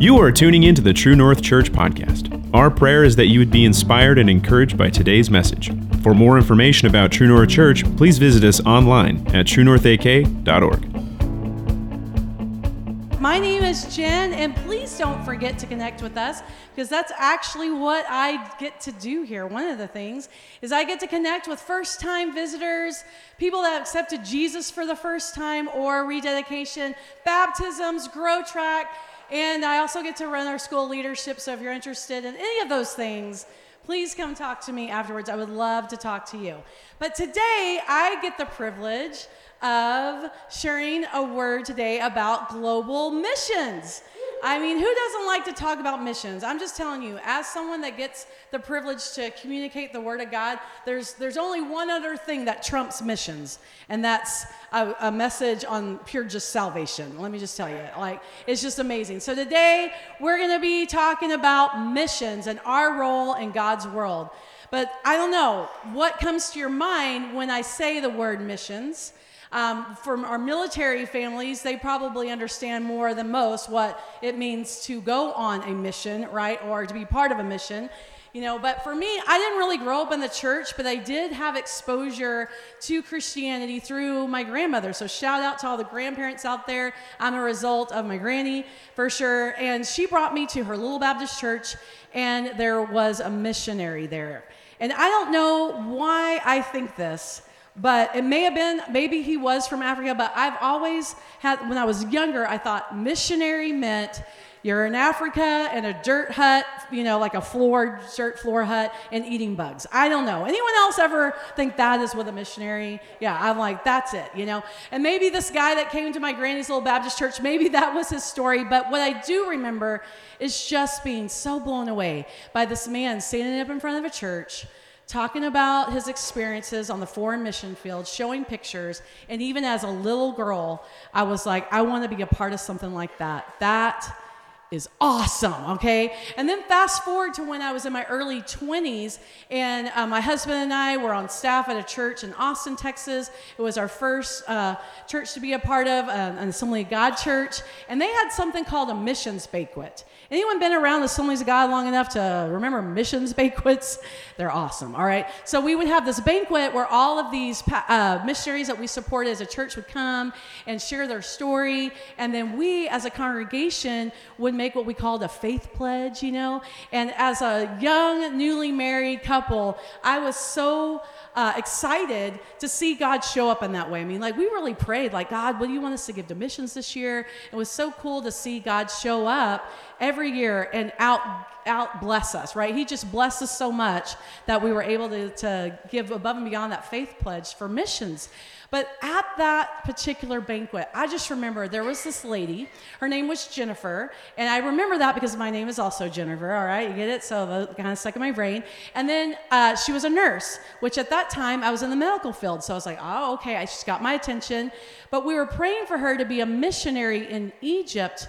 You are tuning into the True North Church podcast. Our prayer is that you would be inspired and encouraged by today's message. For more information about True North Church, please visit us online at truenorthak.org. My name is Jen, and please don't forget to connect with us because that's actually what I get to do here. One of the things is I get to connect with first time visitors, people that accepted Jesus for the first time, or rededication, baptisms, grow track, and I also get to run our school leadership. So if you're interested in any of those things, please come talk to me afterwards. I would love to talk to you. But today, I get the privilege of sharing a word today about global missions. I mean, who doesn't like to talk about missions? I'm just telling you, as someone that gets the privilege to communicate the word of God, there's there's only one other thing that trumps missions, and that's a, a message on pure just salvation. Let me just tell you, like it's just amazing. So today we're going to be talking about missions and our role in God's world. But I don't know what comes to your mind when I say the word missions. Um, from our military families, they probably understand more than most what it means to go on a mission, right, or to be part of a mission. You know, but for me, I didn't really grow up in the church, but I did have exposure to Christianity through my grandmother. So shout out to all the grandparents out there. I'm a result of my granny for sure. And she brought me to her little Baptist church, and there was a missionary there. And I don't know why I think this, but it may have been, maybe he was from Africa, but I've always had, when I was younger, I thought missionary meant you're in Africa in a dirt hut, you know, like a floor, dirt floor hut, and eating bugs. I don't know. Anyone else ever think that is what a missionary? Yeah, I'm like, that's it, you know? And maybe this guy that came to my granny's little Baptist church, maybe that was his story. But what I do remember is just being so blown away by this man standing up in front of a church talking about his experiences on the foreign mission field, showing pictures. And even as a little girl, I was like, I want to be a part of something like that. That is awesome, okay? And then fast forward to when I was in my early 20s, and uh, my husband and I were on staff at a church in Austin, Texas. It was our first uh, church to be a part of, uh, an Assembly of God church, and they had something called a missions banquet. Anyone been around Assemblies of God long enough to remember missions banquets? They're awesome, all right? So we would have this banquet where all of these uh, missionaries that we supported as a church would come and share their story, and then we as a congregation would make what we called a faith pledge, you know? And as a young, newly married couple, I was so uh, excited to see God show up in that way. I mean, like, we really prayed, like, God, what do you want us to give to missions this year? It was so cool to see God show up every year and out out bless us, right? He just blessed us so much that we were able to, to give above and beyond that faith pledge for missions. But at that particular banquet, I just remember there was this lady. Her name was Jennifer. And I remember that because my name is also Jennifer, all right? You get it? So that kind of stuck in my brain. And then uh, she was a nurse, which at that time I was in the medical field. So I was like, oh, okay, she's got my attention. But we were praying for her to be a missionary in Egypt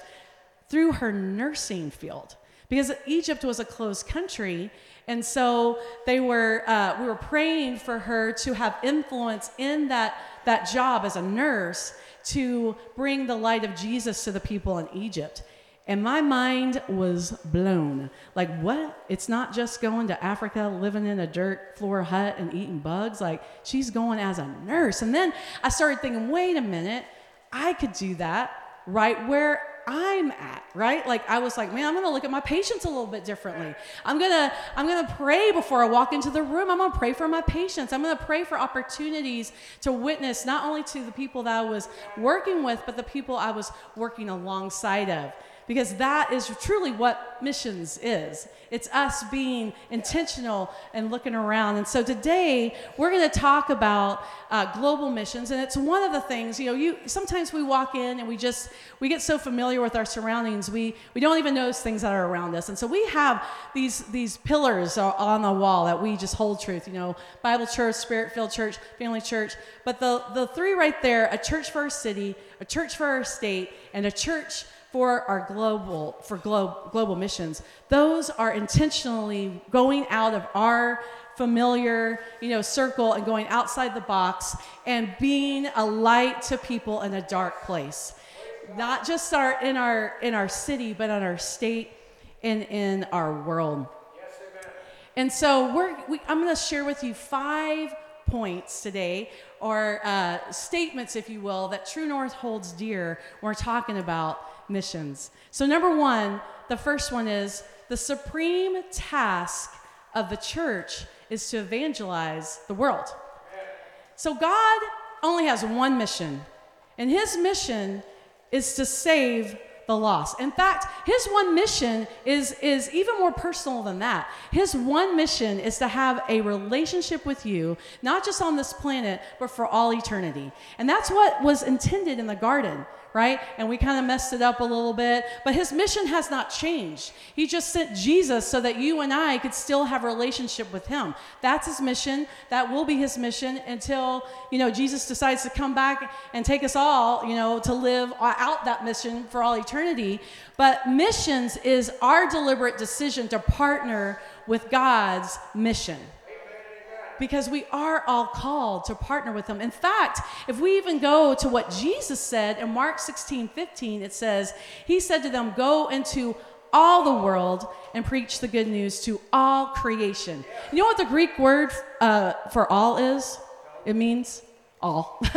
through her nursing field because Egypt was a closed country. And so they were, uh, we were praying for her to have influence in that, that job as a nurse to bring the light of Jesus to the people in Egypt. And my mind was blown. Like, what? It's not just going to Africa, living in a dirt floor hut and eating bugs. Like, she's going as a nurse. And then I started thinking, wait a minute, I could do that right where I'm at, right? Like I was like, man, I'm gonna look at my patients a little bit differently. I'm gonna, I'm gonna pray before I walk into the room. I'm gonna pray for my patients. I'm gonna pray for opportunities to witness not only to the people that I was working with, but the people I was working alongside of because that is truly what missions is. It's us being intentional and looking around. And so today we're going to talk about uh, global missions, and it's one of the things. You know, you sometimes we walk in and we just we get so familiar with our surroundings, we we don't even notice things that are around us. And so we have these these pillars on the wall that we just hold truth. You know, Bible church, Spirit filled church, family church. But the the three right there: a church for our city, a church for our state, and a church for our global for glo- global missions those are intentionally going out of our familiar you know circle and going outside the box and being a light to people in a dark place not just our in our in our city, but in our state and in our world. And so we're, we, I'm going to share with you five points today, or uh, statements, if you will, that True North holds dear when we're talking about missions. So, number one, the first one is the supreme task of the church is to evangelize the world. So, God only has one mission, and his mission is to save the lost. In fact, his one mission is, is even more personal than that. His one mission is to have a relationship with you, not just on this planet, but for all eternity. And that's what was intended in the garden right? And we kind of messed it up a little bit. But his mission has not changed. He just sent Jesus so that you and I could still have a relationship with him. That's his mission. That will be his mission until, you know, Jesus decides to come back and take us all, you know, to live out that mission for all eternity. But missions is our deliberate decision to partner with God's mission because we are all called to partner with them. In fact, if we even go to what Jesus said in Mark 16 15, it says, He said to them, Go into all the world and preach the good news to all creation. You know what the Greek word uh, for all is? It means all.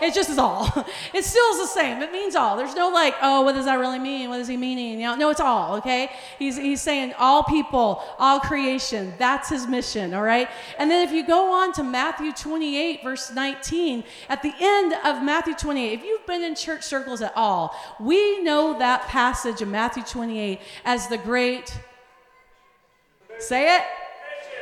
it just is all. It still is the same. It means all. There's no like, oh, what does that really mean? What is he meaning? You know, no, it's all, okay? He's, he's saying all people, all creation. That's his mission, all right? And then if you go on to Matthew 28, verse 19, at the end of Matthew 28, if you've been in church circles at all, we know that passage of Matthew 28 as the great, say it,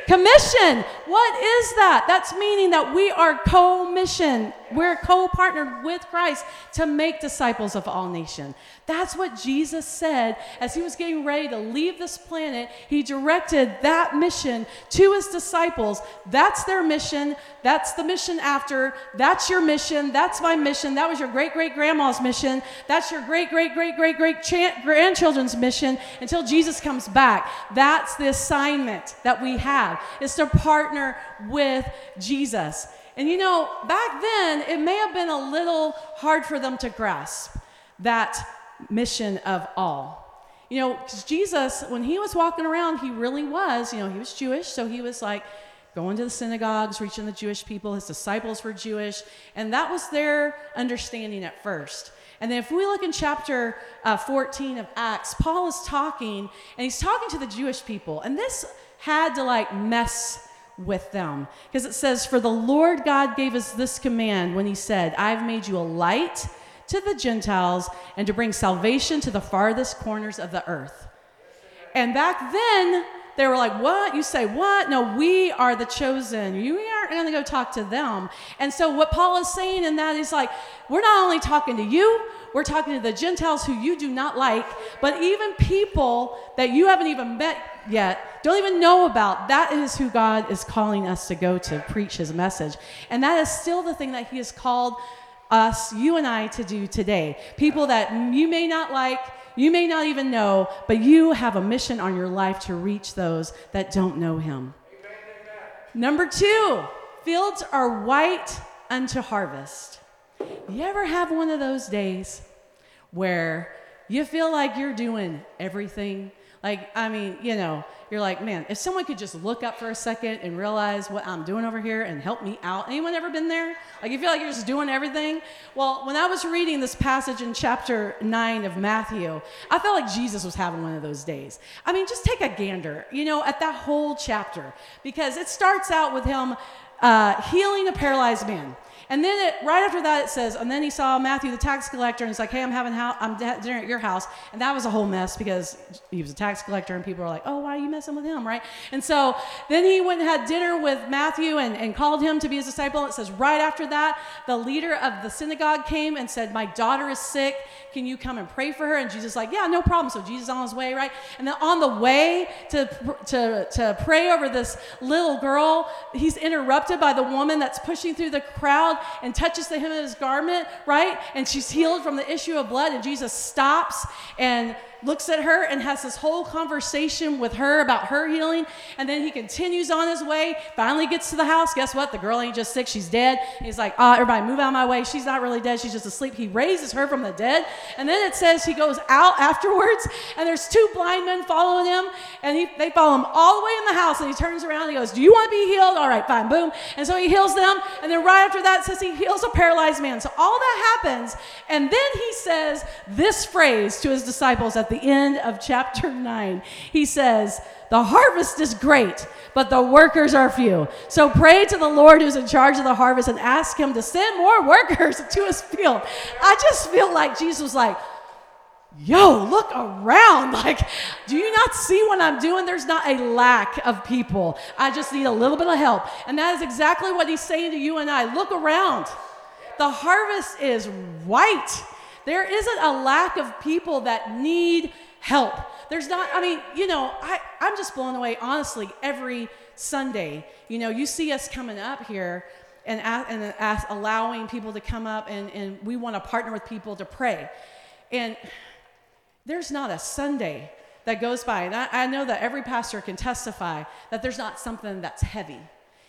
Commission. What is that? That's meaning that we are co mission. We're co partnered with Christ to make disciples of all nations. That's what Jesus said as he was getting ready to leave this planet. He directed that mission to his disciples. That's their mission. That's the mission after. That's your mission. That's my mission. That was your great great grandma's mission. That's your great great great great great grandchildren's mission until Jesus comes back. That's the assignment that we have is to partner with Jesus. And you know, back then, it may have been a little hard for them to grasp that mission of all. You know, because Jesus, when he was walking around, he really was, you know, he was Jewish, so he was like going to the synagogues, reaching the Jewish people. His disciples were Jewish, and that was their understanding at first. And then if we look in chapter uh, 14 of Acts, Paul is talking, and he's talking to the Jewish people, and this had to like mess with them. Because it says, For the Lord God gave us this command when he said, I've made you a light to the Gentiles and to bring salvation to the farthest corners of the earth. And back then, they were like, What? You say, What? No, we are the chosen. You aren't going to go talk to them. And so, what Paul is saying in that is like, We're not only talking to you, we're talking to the Gentiles who you do not like, but even people that you haven't even met yet, don't even know about. That is who God is calling us to go to preach his message. And that is still the thing that he has called us, you and I, to do today. People that you may not like, you may not even know, but you have a mission on your life to reach those that don't know him. Number two, fields are white unto harvest. You ever have one of those days where you feel like you're doing everything like, I mean, you know, you're like, man, if someone could just look up for a second and realize what I'm doing over here and help me out. Anyone ever been there? Like, you feel like you're just doing everything? Well, when I was reading this passage in chapter 9 of Matthew, I felt like Jesus was having one of those days. I mean, just take a gander, you know, at that whole chapter, because it starts out with him uh, healing a paralyzed man. And then it, right after that, it says, and then he saw Matthew the tax collector, and he's like, "Hey, I'm having ho- I'm dinner at your house," and that was a whole mess because he was a tax collector, and people were like, "Oh, why are you messing with him?" Right? And so then he went and had dinner with Matthew and, and called him to be his disciple. It says right after that, the leader of the synagogue came and said, "My daughter is sick. Can you come and pray for her?" And Jesus like, "Yeah, no problem." So Jesus on his way, right? And then on the way to to to pray over this little girl, he's interrupted by the woman that's pushing through the crowd and touches the hem of his garment, right? And she's healed from the issue of blood. And Jesus stops and looks at her and has this whole conversation with her about her healing. And then he continues on his way, finally gets to the house. Guess what? The girl ain't just sick, she's dead. He's like, ah, everybody move out of my way. She's not really dead, she's just asleep. He raises her from the dead. And then it says he goes out afterwards, and there's two blind men following him, and he, they follow him all the way in the house. And he turns around and he goes, Do you want to be healed? All right, fine, boom. And so he heals them. And then right after that, says he heals a paralyzed man. So all that happens. And then he says this phrase to his disciples at the end of chapter 9. He says, The harvest is great, but the workers are few. So pray to the Lord who's in charge of the harvest and ask him to send more workers to his field. I just feel like Jesus was like, yo, look around. Like, do you not see what I'm doing? There's not a lack of people. I just need a little bit of help. And that is exactly what he's saying to you and I. Look around. The harvest is white. There isn't a lack of people that need help. There's not, I mean, you know, I, I'm just blown away, honestly, every Sunday. You know, you see us coming up here and, and allowing people to come up, and, and we want to partner with people to pray. And there's not a Sunday that goes by, and I, I, know that every pastor can testify that there's not something that's heavy.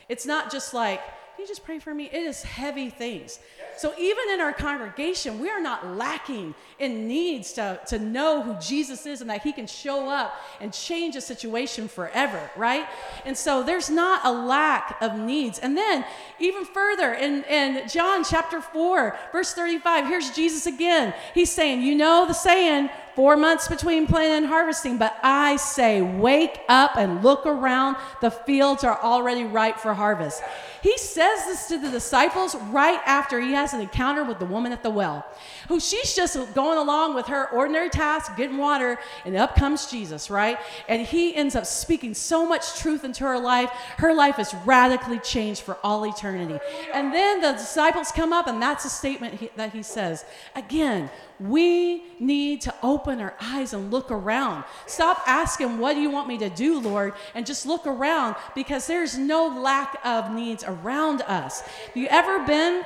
It's not just like, you just pray for me? It is heavy things. So even in our congregation, we are not lacking in needs to, to know who Jesus is and that he can show up and change a situation forever, right? And so there's not a lack of needs. And then even further in, in John chapter 4, verse 35, here's Jesus again. He's saying, you know the saying, four months between planting and harvesting, but I say, wake up and look around. The fields are already ripe for harvest. He says this to the disciples right after he has an encounter with the woman at the well, who she's just going along with her ordinary task, getting water, and up comes Jesus, right? And he ends up speaking so much truth into her life. Her life is radically changed for all eternity. And then the disciples come up, and that's a statement he, that he says. Again, we need to open our eyes and look around. Stop asking, What do you want me to do, Lord? And just look around because there's no lack of needs around us. Have you ever been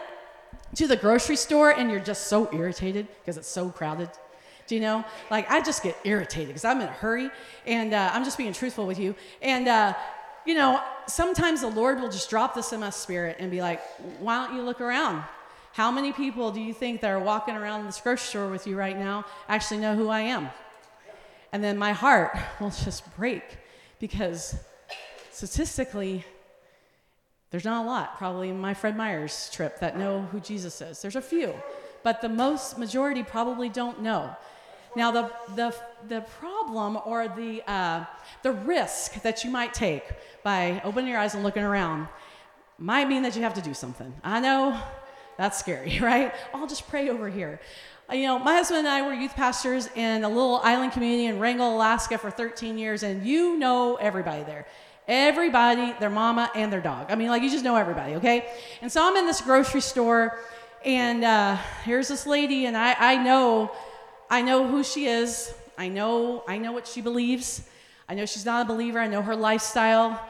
to the grocery store and you're just so irritated because it's so crowded? Do you know? Like, I just get irritated because I'm in a hurry and uh, I'm just being truthful with you. And, uh, you know, sometimes the Lord will just drop this in my spirit and be like, Why don't you look around? How many people do you think that are walking around this grocery store with you right now actually know who I am? And then my heart will just break because statistically, there's not a lot, probably in my Fred Meyer's trip, that know who Jesus is. There's a few, but the most majority probably don't know. Now, the, the, the problem or the, uh, the risk that you might take by opening your eyes and looking around might mean that you have to do something. I know that's scary, right? I'll just pray over here. Uh, you know, my husband and I were youth pastors in a little island community in Wrangell, Alaska for 13 years, and you know everybody there. Everybody, their mama and their dog. I mean, like, you just know everybody, okay? And so I'm in this grocery store, and uh, here's this lady, and I, I know, I know who she is. I know, I know what she believes. I know she's not a believer. I know her lifestyle.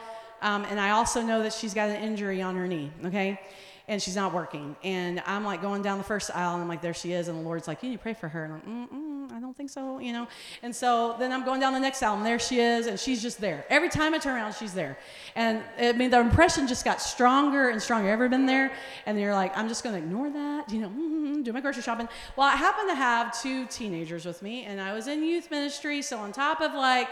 Um, and I also know that she's got an injury on her knee, okay? And she's not working. And I'm like going down the first aisle, and I'm like, there she is. And the Lord's like, you need to pray for her. And I'm like, mm I don't think so, you know. And so then I'm going down the next aisle, and there she is, and she's just there. Every time I turn around, she's there. And I mean, the impression just got stronger and stronger. Ever been there? And you're like, I'm just going to ignore that, you know, mm-hmm, do my grocery shopping. Well, I happen to have two teenagers with me, and I was in youth ministry, so on top of like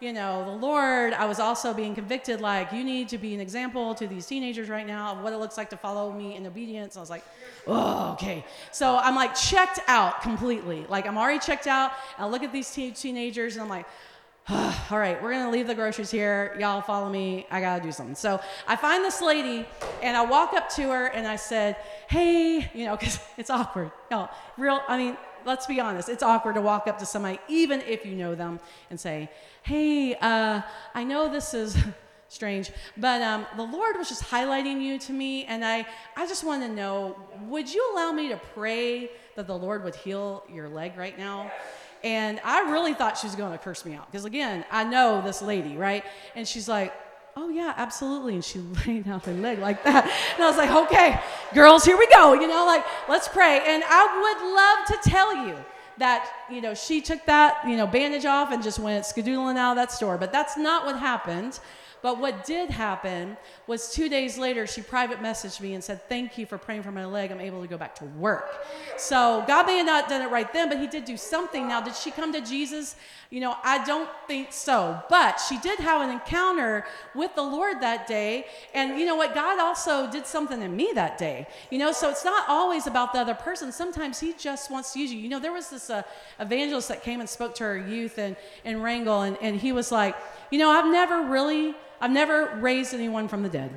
you know, the Lord, I was also being convicted like, you need to be an example to these teenagers right now of what it looks like to follow me in obedience. I was like, oh, okay. So I'm like checked out completely. Like, I'm already checked out. I look at these teen- teenagers and I'm like, all right, we're gonna leave the groceries here. Y'all follow me. I gotta do something. So I find this lady and I walk up to her and I said, hey, you know, because it's awkward. Y'all, real, I mean, let's be honest, it's awkward to walk up to somebody, even if you know them, and say, Hey, uh, I know this is strange, but um, the Lord was just highlighting you to me, and I, I just want to know would you allow me to pray that the Lord would heal your leg right now? And I really thought she was going to curse me out because, again, I know this lady, right? And she's like, oh yeah absolutely and she laid out her leg like that and i was like okay girls here we go you know like let's pray and i would love to tell you that you know, she took that, you know, bandage off and just went skedoodling out of that store. But that's not what happened. But what did happen was two days later, she private messaged me and said, Thank you for praying for my leg. I'm able to go back to work. So God may have not done it right then, but He did do something. Now, did she come to Jesus? You know, I don't think so. But she did have an encounter with the Lord that day. And you know what? God also did something in me that day. You know, so it's not always about the other person. Sometimes He just wants to use you. You know, there was this uh, evangelist that came and spoke to our youth in, in Wrangell, and, and he was like, You know, I've never really I've never raised anyone from the dead,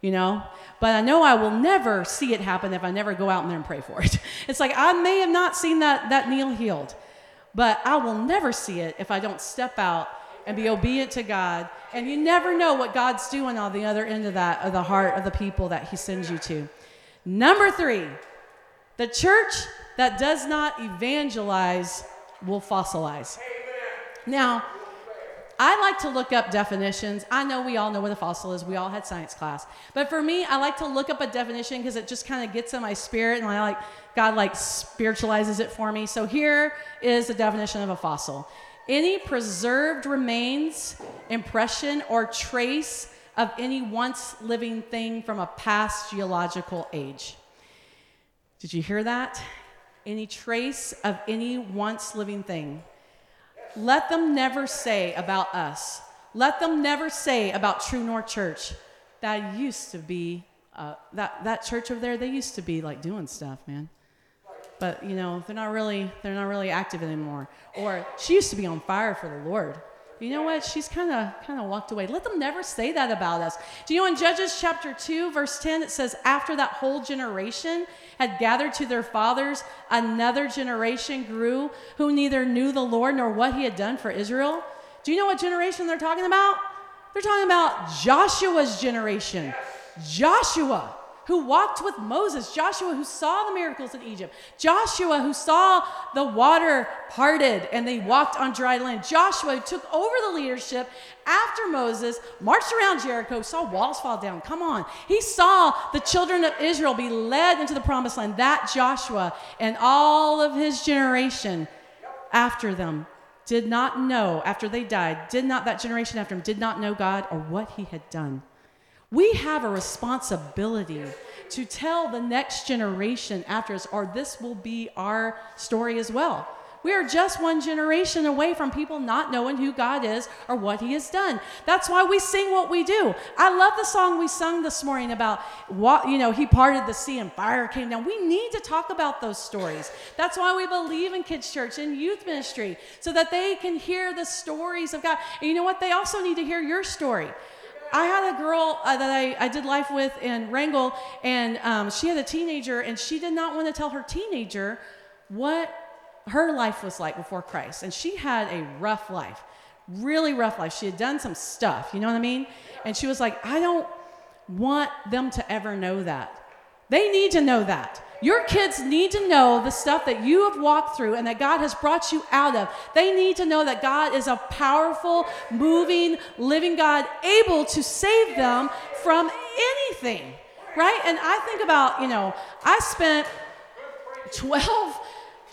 you know? But I know I will never see it happen if I never go out in there and pray for it. It's like I may have not seen that, that Neil healed, but I will never see it if I don't step out and be obedient to God. And you never know what God's doing on the other end of that, of the heart of the people that He sends you to. Number three, the church that does not evangelize will fossilize. Now, I like to look up definitions. I know we all know what a fossil is. We all had science class. But for me, I like to look up a definition because it just kind of gets in my spirit and I like God like spiritualizes it for me. So here is the definition of a fossil. Any preserved remains, impression, or trace of any once living thing from a past geological age. Did you hear that? Any trace of any once living thing. Let them never say about us, let them never say about True North Church, that used to be, uh, that, that church over there, they used to be like doing stuff, man. But, you know, they're not really, they're not really active anymore. Or she used to be on fire for the Lord you know what? She's kind of kind of walked away. Let them never say that about us. Do you know in Judges chapter 2 verse 10 it says after that whole generation had gathered to their fathers, another generation grew who neither knew the Lord nor what he had done for Israel. Do you know what generation they're talking about? They're talking about Joshua's generation. Joshua who walked with Moses, Joshua who saw the miracles in Egypt, Joshua who saw the water parted and they walked on dry land, Joshua who took over the leadership after Moses, marched around Jericho, saw walls fall down. Come on. He saw the children of Israel be led into the promised land. That Joshua and all of his generation after them did not know, after they died, did not, that generation after him, did not know God or what he had done. We have a responsibility to tell the next generation after us, or this will be our story as well. We are just one generation away from people not knowing who God is or what He has done. That's why we sing what we do. I love the song we sung this morning about what, you know, He parted the sea and fire came down. We need to talk about those stories. That's why we believe in kids' church and youth ministry, so that they can hear the stories of God. And you know what? They also need to hear your story. I had a girl uh, that I, I did life with in Wrangell, and um, she had a teenager, and she did not want to tell her teenager what her life was like before Christ. And she had a rough life, really rough life. She had done some stuff, you know what I mean? And she was like, I don't want them to ever know that. They need to know that. Your kids need to know the stuff that you have walked through and that God has brought you out of. They need to know that God is a powerful, moving, living God, able to save them from anything, right? And I think about, you know, I spent 12.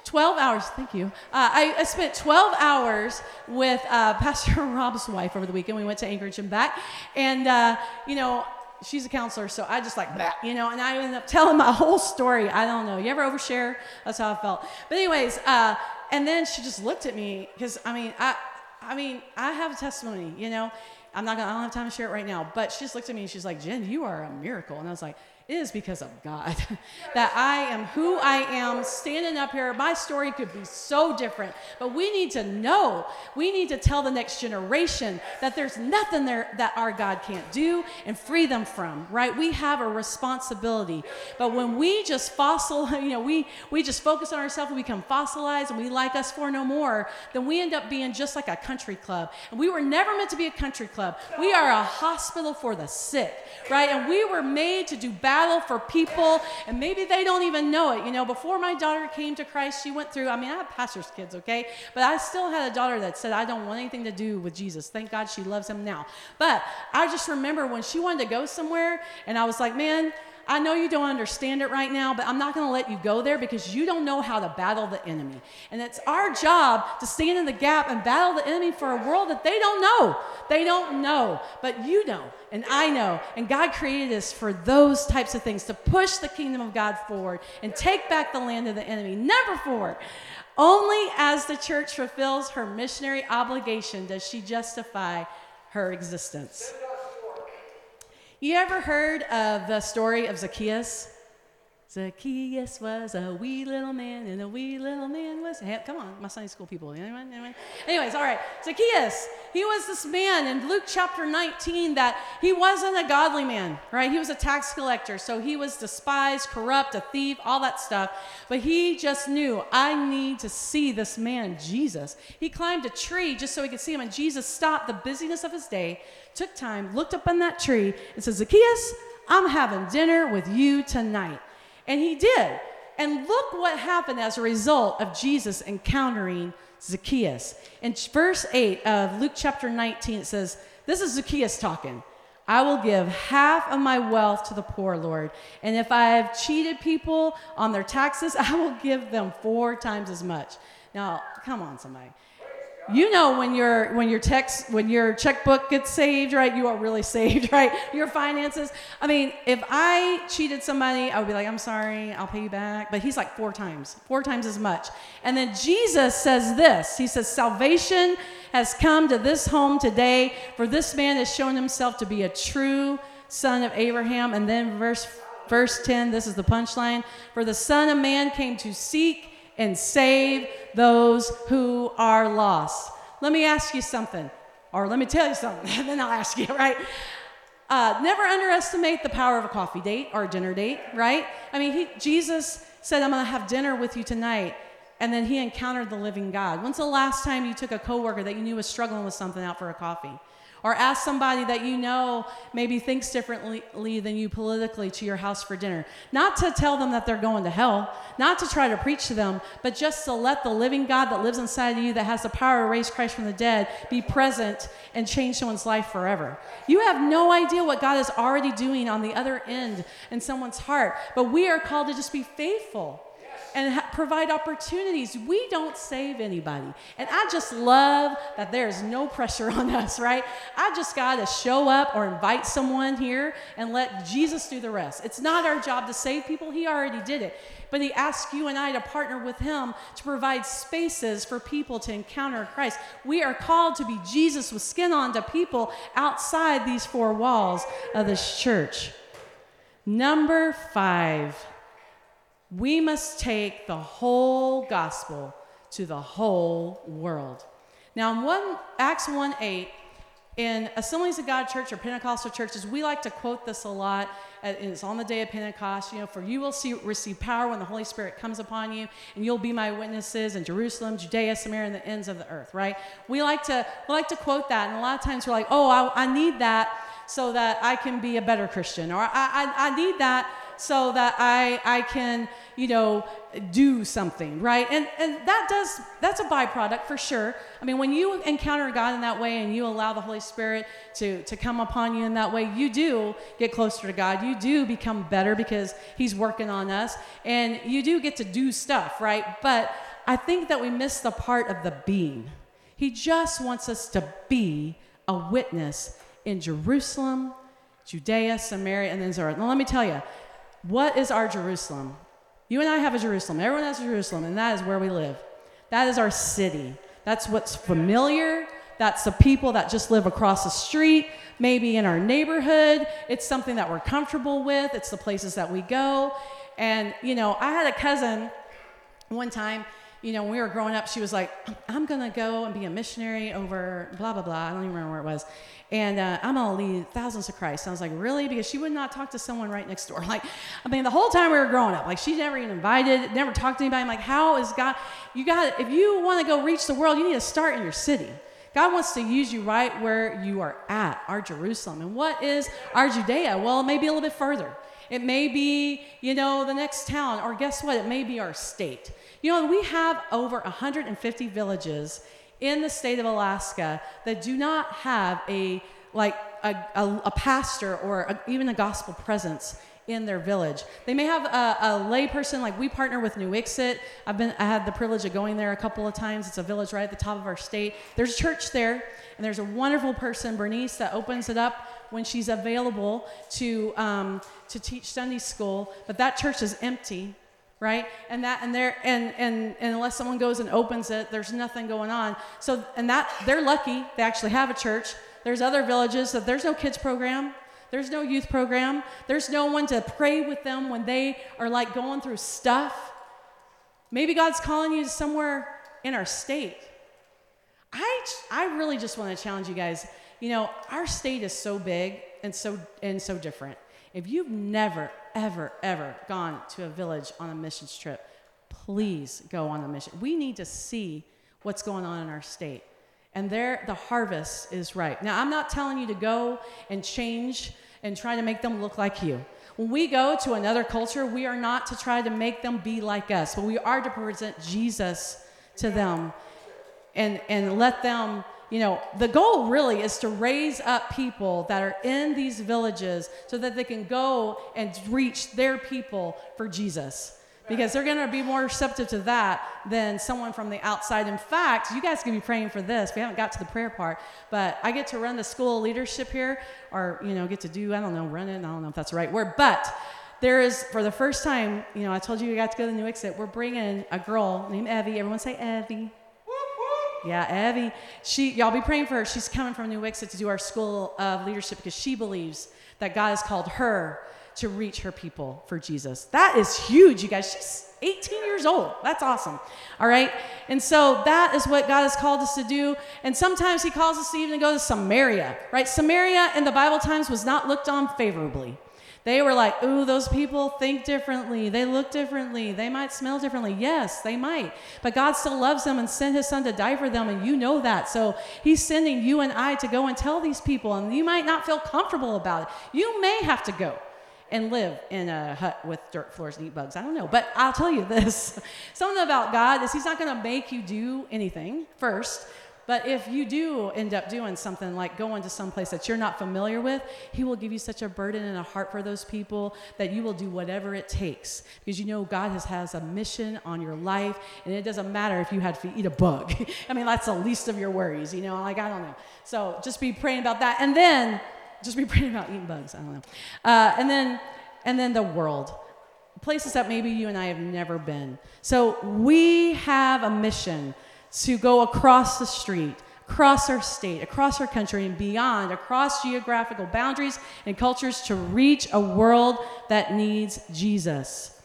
12 hours, thank you. Uh, I, I, spent 12 hours with uh, Pastor Rob's wife over the weekend. We went to Anchorage and back. And, uh, you know, she's a counselor, so I just like that, you know, and I ended up telling my whole story. I don't know. You ever overshare? That's how I felt. But anyways, uh, and then she just looked at me because I mean, I, I mean, I have a testimony, you know. I'm not gonna. I don't have time to share it right now. But she just looked at me and she's like, "Jen, you are a miracle." And I was like, is because of God that I am who I am standing up here. My story could be so different, but we need to know, we need to tell the next generation that there's nothing there that our God can't do and free them from, right? We have a responsibility. But when we just fossil, you know, we, we just focus on ourselves and become fossilized and we like us for no more, then we end up being just like a country club. And we were never meant to be a country club. We are a hospital for the sick, right? And we were made to do battle battle for people, and maybe they don't even know it. You know, before my daughter came to Christ, she went through, I mean, I have pastor's kids, okay? But I still had a daughter that said, I don't want anything to do with Jesus. Thank God she loves him now. But I just remember when she wanted to go somewhere, and I was like, man, I know you don't understand it right now, but I'm not going to let you go there because you don't know how to battle the enemy. And it's our job to stand in the gap and battle the enemy for a world that they don't know. They don't know, but you know, and I know. And God created us for those types of things to push the kingdom of God forward and take back the land of the enemy, never forward. Only as the church fulfills her missionary obligation does she justify her existence. You ever heard of the story of Zacchaeus? Zacchaeus was a wee little man, and a wee little man was. Hey, come on, my Sunday school people. Anyone? Anyone? Anyways, all right. Zacchaeus, he was this man in Luke chapter 19 that he wasn't a godly man, right? He was a tax collector, so he was despised, corrupt, a thief, all that stuff. But he just knew, I need to see this man, Jesus. He climbed a tree just so he could see him, and Jesus stopped the busyness of his day, took time, looked up on that tree, and said, Zacchaeus, I'm having dinner with you tonight. And he did. And look what happened as a result of Jesus encountering Zacchaeus. In verse 8 of Luke chapter 19, it says, This is Zacchaeus talking. I will give half of my wealth to the poor, Lord. And if I have cheated people on their taxes, I will give them four times as much. Now, come on, somebody you know when your when your text when your checkbook gets saved right? You are really saved right? Your finances. I mean if i cheated somebody i would be like i'm sorry i'll pay you back. But he's like four times four times as much. And then jesus says this. He says salvation has come to this home today for this man has shown himself to be a true son of abraham. And then verse verse 10 this is the punchline. For the son of man came to seek and save those who are lost. Let me ask you something, or let me tell you something, and then I'll ask you, right? Uh, never underestimate the power of a coffee date or a dinner date, right? I mean, he, Jesus said, I'm going to have dinner with you tonight. And then he encountered the living God. When's the last time you took a coworker that you knew was struggling with something out for a coffee? Or ask somebody that you know maybe thinks differently than you politically to your house for dinner. Not to tell them that they're going to hell, not to try to preach to them, but just to let the living God that lives inside of you, that has the power to raise Christ from the dead, be present and change someone's life forever. You have no idea what God is already doing on the other end in someone's heart, but we are called to just be faithful and ha- provide opportunities. We don't save anybody. And I just love that there's no pressure on us, right? I just got to show up or invite someone here and let Jesus do the rest. It's not our job to save people, He already did it. But He asks you and I to partner with Him to provide spaces for people to encounter Christ. We are called to be Jesus with skin on to people outside these four walls of this church. Number five we must take the whole gospel to the whole world. Now, in one, Acts 1 8, in Assemblies of God Church or Pentecostal churches, we like to quote this a lot. Uh, it's on the day of Pentecost. You know, for you will see, receive power when the Holy Spirit comes upon you, and you'll be my witnesses in Jerusalem, Judea, Samaria, and the ends of the earth. Right? We like to we like to quote that, and a lot of times we're like, oh, I, I need that so that I can be a better Christian, or I, I, I need that so that I, I can, you know, do something, right? And, and that does, that's a byproduct for sure. I mean, when you encounter God in that way and you allow the Holy Spirit to, to come upon you in that way, you do get closer to God. You do become better because He's working on us. And you do get to do stuff, right? But I think that we miss the part of the being. He just wants us to be a witness in Jerusalem, Judea, Samaria, and then Zorah. Now, let me tell you, what is our Jerusalem? You and I have a Jerusalem. Everyone has a Jerusalem, and that is where we live. That is our city. That's what's familiar. That's the people that just live across the street, maybe in our neighborhood. It's something that we're comfortable with. It's the places that we go. And, you know, I had a cousin one time, you know, when we were growing up, she was like, I'm going to go and be a missionary over blah, blah, blah. I don't even remember where it was and uh, I'm gonna lead thousands to Christ. I was like, really? Because she would not talk to someone right next door. Like, I mean, the whole time we were growing up, like she never even invited, never talked to anybody. I'm like, how is God? You got, if you want to go reach the world, you need to start in your city. God wants to use you right where you are at, our Jerusalem. And what is our Judea? Well, maybe a little bit further. It may be, you know, the next town, or guess what? It may be our state. You know, we have over 150 villages in the state of Alaska that do not have a like a, a, a pastor or a, even a gospel presence in their village. They may have a, a lay person, like we partner with Nuiqsut. I've been, I had the privilege of going there a couple of times. It's a village right at the top of our state. There's a church there, and there's a wonderful person, Bernice, that opens it up when she's available to, um, to teach Sunday school. But that church is empty right? And that and there and, and and unless someone goes and opens it there's nothing going on. So and that they're lucky they actually have a church. There's other villages that there's no kids program. There's no youth program. There's no one to pray with them when they are like going through stuff. Maybe god's calling you somewhere in our state. I i really just want to challenge you guys. You know our state is so big and so and so different if you've never, ever, ever gone to a village on a missions trip, please go on a mission. We need to see what's going on in our state. And there, the harvest is ripe. Now, I'm not telling you to go and change and try to make them look like you. When we go to another culture, we are not to try to make them be like us, but we are to present Jesus to them and, and let them you know, the goal really is to raise up people that are in these villages so that they can go and reach their people for Jesus. Because they're going to be more receptive to that than someone from the outside. In fact, you guys can be praying for this. We haven't got to the prayer part, but I get to run the school leadership here, or you know, get to do I don't know, run it. I don't know if that's the right word, but there is for the first time. You know, I told you we got to go to the Nuiqsut. We're bringing a girl named Evie. Everyone say Evie. Yeah, Evie. She, y'all be praying for her. She's coming from Nuiqsut to do our school of leadership because she believes that God has called her to reach her people for Jesus. That is huge, you guys. She's 18 years old. That's awesome. All right. And so that is what God has called us to do. And sometimes He calls us to even go to Samaria, right? Samaria in the Bible times was not looked on favorably. They were like, ooh, those people think differently. They look differently. They might smell differently. Yes, they might. But God still loves them and sent his son to die for them, and you know that. So he's sending you and I to go and tell these people, and you might not feel comfortable about it. You may have to go and live in a hut with dirt floors and eat bugs. I don't know. But I'll tell you this something about God is he's not going to make you do anything first. But if you do end up doing something like going to some place that you're not familiar with, He will give you such a burden and a heart for those people that you will do whatever it takes because you know God has, has a mission on your life, and it doesn't matter if you had to eat a bug. I mean, that's the least of your worries, you know? Like, I don't know. So just be praying about that. And then just be praying about eating bugs. I don't know. Uh, and then, and then the world places that maybe you and I have never been. So we have a mission to go across the street, across our state, across our country, and beyond, across geographical boundaries and cultures to reach a world that needs Jesus.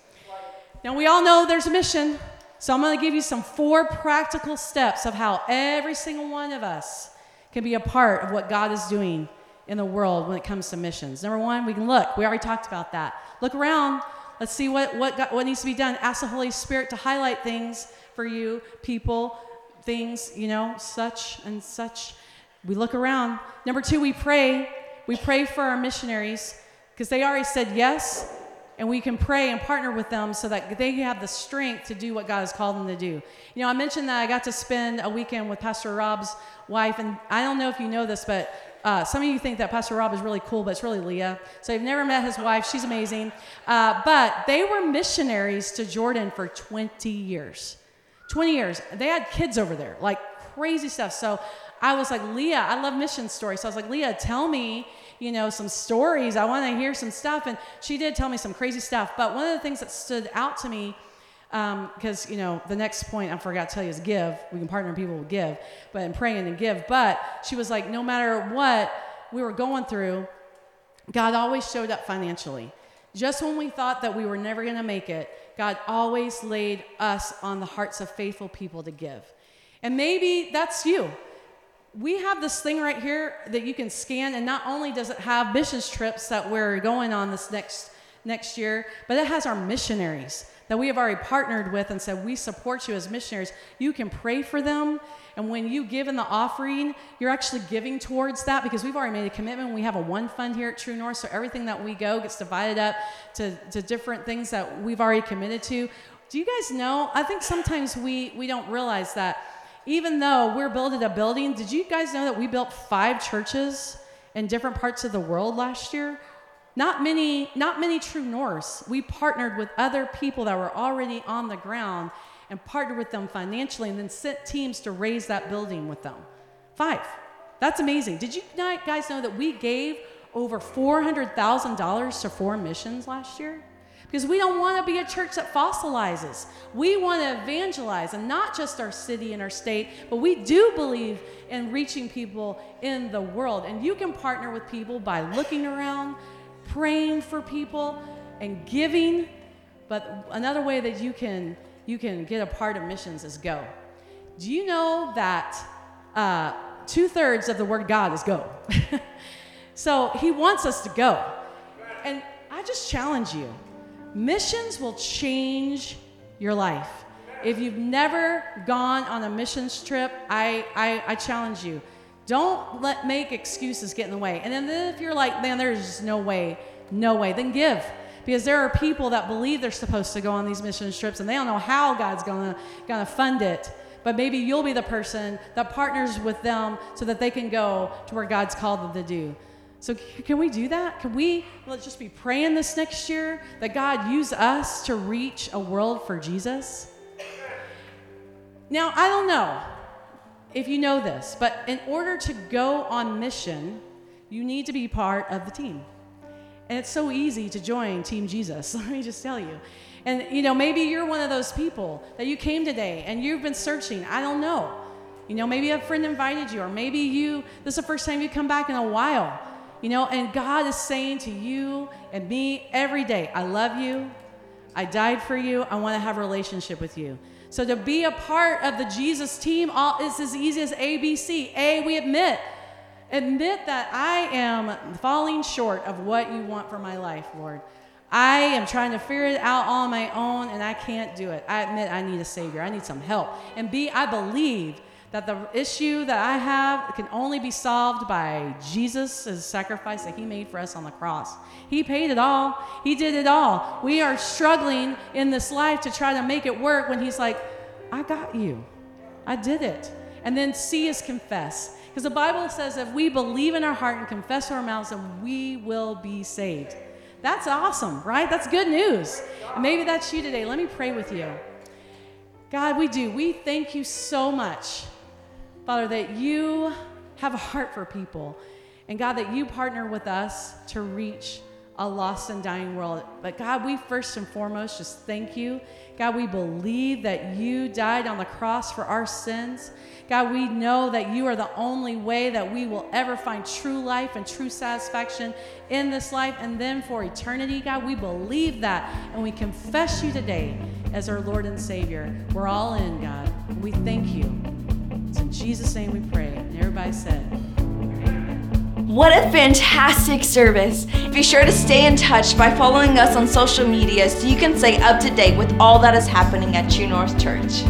Now, we all know there's a mission, so I'm going to give you some four practical steps of how every single one of us can be a part of what God is doing in the world when it comes to missions. Number one, we can look. We already talked about that. Look around. Let's see what, what, what needs to be done. Ask the Holy Spirit to highlight things for you, people, things, you know, such and such. We look around. Number two, we pray. We pray for our missionaries because they already said yes, and we can pray and partner with them so that they have the strength to do what God has called them to do. You know, I mentioned that I got to spend a weekend with Pastor Rob's wife, and I don't know if you know this, but uh, some of you think that Pastor Rob is really cool, but it's really Leah. So you've never met his wife. She's amazing. Uh, but they were missionaries to Jordan for 20 years. 20 years. They had kids over there, like crazy stuff. So I was like, Leah, I love mission stories. So I was like, Leah, tell me, you know, some stories. I want to hear some stuff. And she did tell me some crazy stuff. But one of the things that stood out to me, because, um, you know, the next point I forgot to tell you is give. We can partner people will give, but in praying and give. But she was like, no matter what we were going through, God always showed up financially. Just when we thought that we were never going to make it, God always laid us on the hearts of faithful people to give. And maybe that's you. We have this thing right here that you can scan, and not only does it have business trips that we're going on this next next year, but it has our missionaries that we have already partnered with and said, We support you as missionaries. You can pray for them. And when you give in the offering, you're actually giving towards that because we've already made a commitment. We have a one fund here at True North, so everything that we go gets divided up to, to different things that we've already committed to. Do you guys know? I think sometimes we, we don't realize that even though we're building a building, did you guys know that we built five churches in different parts of the world last year? Not many, not many true Norse. We partnered with other people that were already on the ground and partnered with them financially and then sent teams to raise that building with them. Five. That's amazing. Did you guys know that we gave over $400,000 to foreign missions last year? Because we don't want to be a church that fossilizes. We want to evangelize, and not just our city and our state, but we do believe in reaching people in the world. And you can partner with people by looking around, praying for people, and giving. But another way that you can you can get a part of missions is go. Do you know that uh, two thirds of the word God is go? so He wants us to go, and I just challenge you Missions will change your life. If you've never gone on a missions trip, I, I, I challenge you. Don't let make excuses get in the way. And then if you're like, man, there's no way, no way, then give. Because there are people that believe they're supposed to go on these mission trips and they don't know how God's gonna, gonna fund it. But maybe you'll be the person that partners with them so that they can go to where God's called them to do. So, can we do that? Can we let's just be praying this next year that God use us to reach a world for Jesus? Now, I don't know if you know this, but in order to go on mission, you need to be part of the team. And it's so easy to join Team Jesus, let me just tell you. And you know, maybe you're one of those people that you came today and you've been searching. I don't know. You know, maybe a friend invited you, or maybe you, this is the first time you come back in a while. You know, and God is saying to you and me every day, I love you. I died for you. I want to have a relationship with you. So to be a part of the Jesus team all, is as easy as ABC. A, we admit. Admit that I am falling short of what you want for my life, Lord. I am trying to figure it out on my own and I can't do it. I admit I need a Savior. I need some help. And B, I believe that the issue that I have can only be solved by Jesus' sacrifice that he made for us on the cross. He paid it all, he did it all. We are struggling in this life to try to make it work when he's like, I got you, I did it. And then see us confess. Because the Bible says if we believe in our heart and confess in our mouths, then we will be saved. That's awesome, right? That's good news. And maybe that's you today. Let me pray with you. God, we do. We thank you so much Father, that you have a heart for people. And God, that you partner with us to reach a lost and dying world. But God, we first and foremost just thank you. God, we believe that you died on the cross for our sins. God, we know that you are the only way that we will ever find true life and true satisfaction in this life and then for eternity. God, we believe that and we confess you today as our Lord and Savior. We're all in, God. We thank you. It's in Jesus' name we pray. And everybody said, what a fantastic service! Be sure to stay in touch by following us on social media so you can stay up to date with all that is happening at True North Church.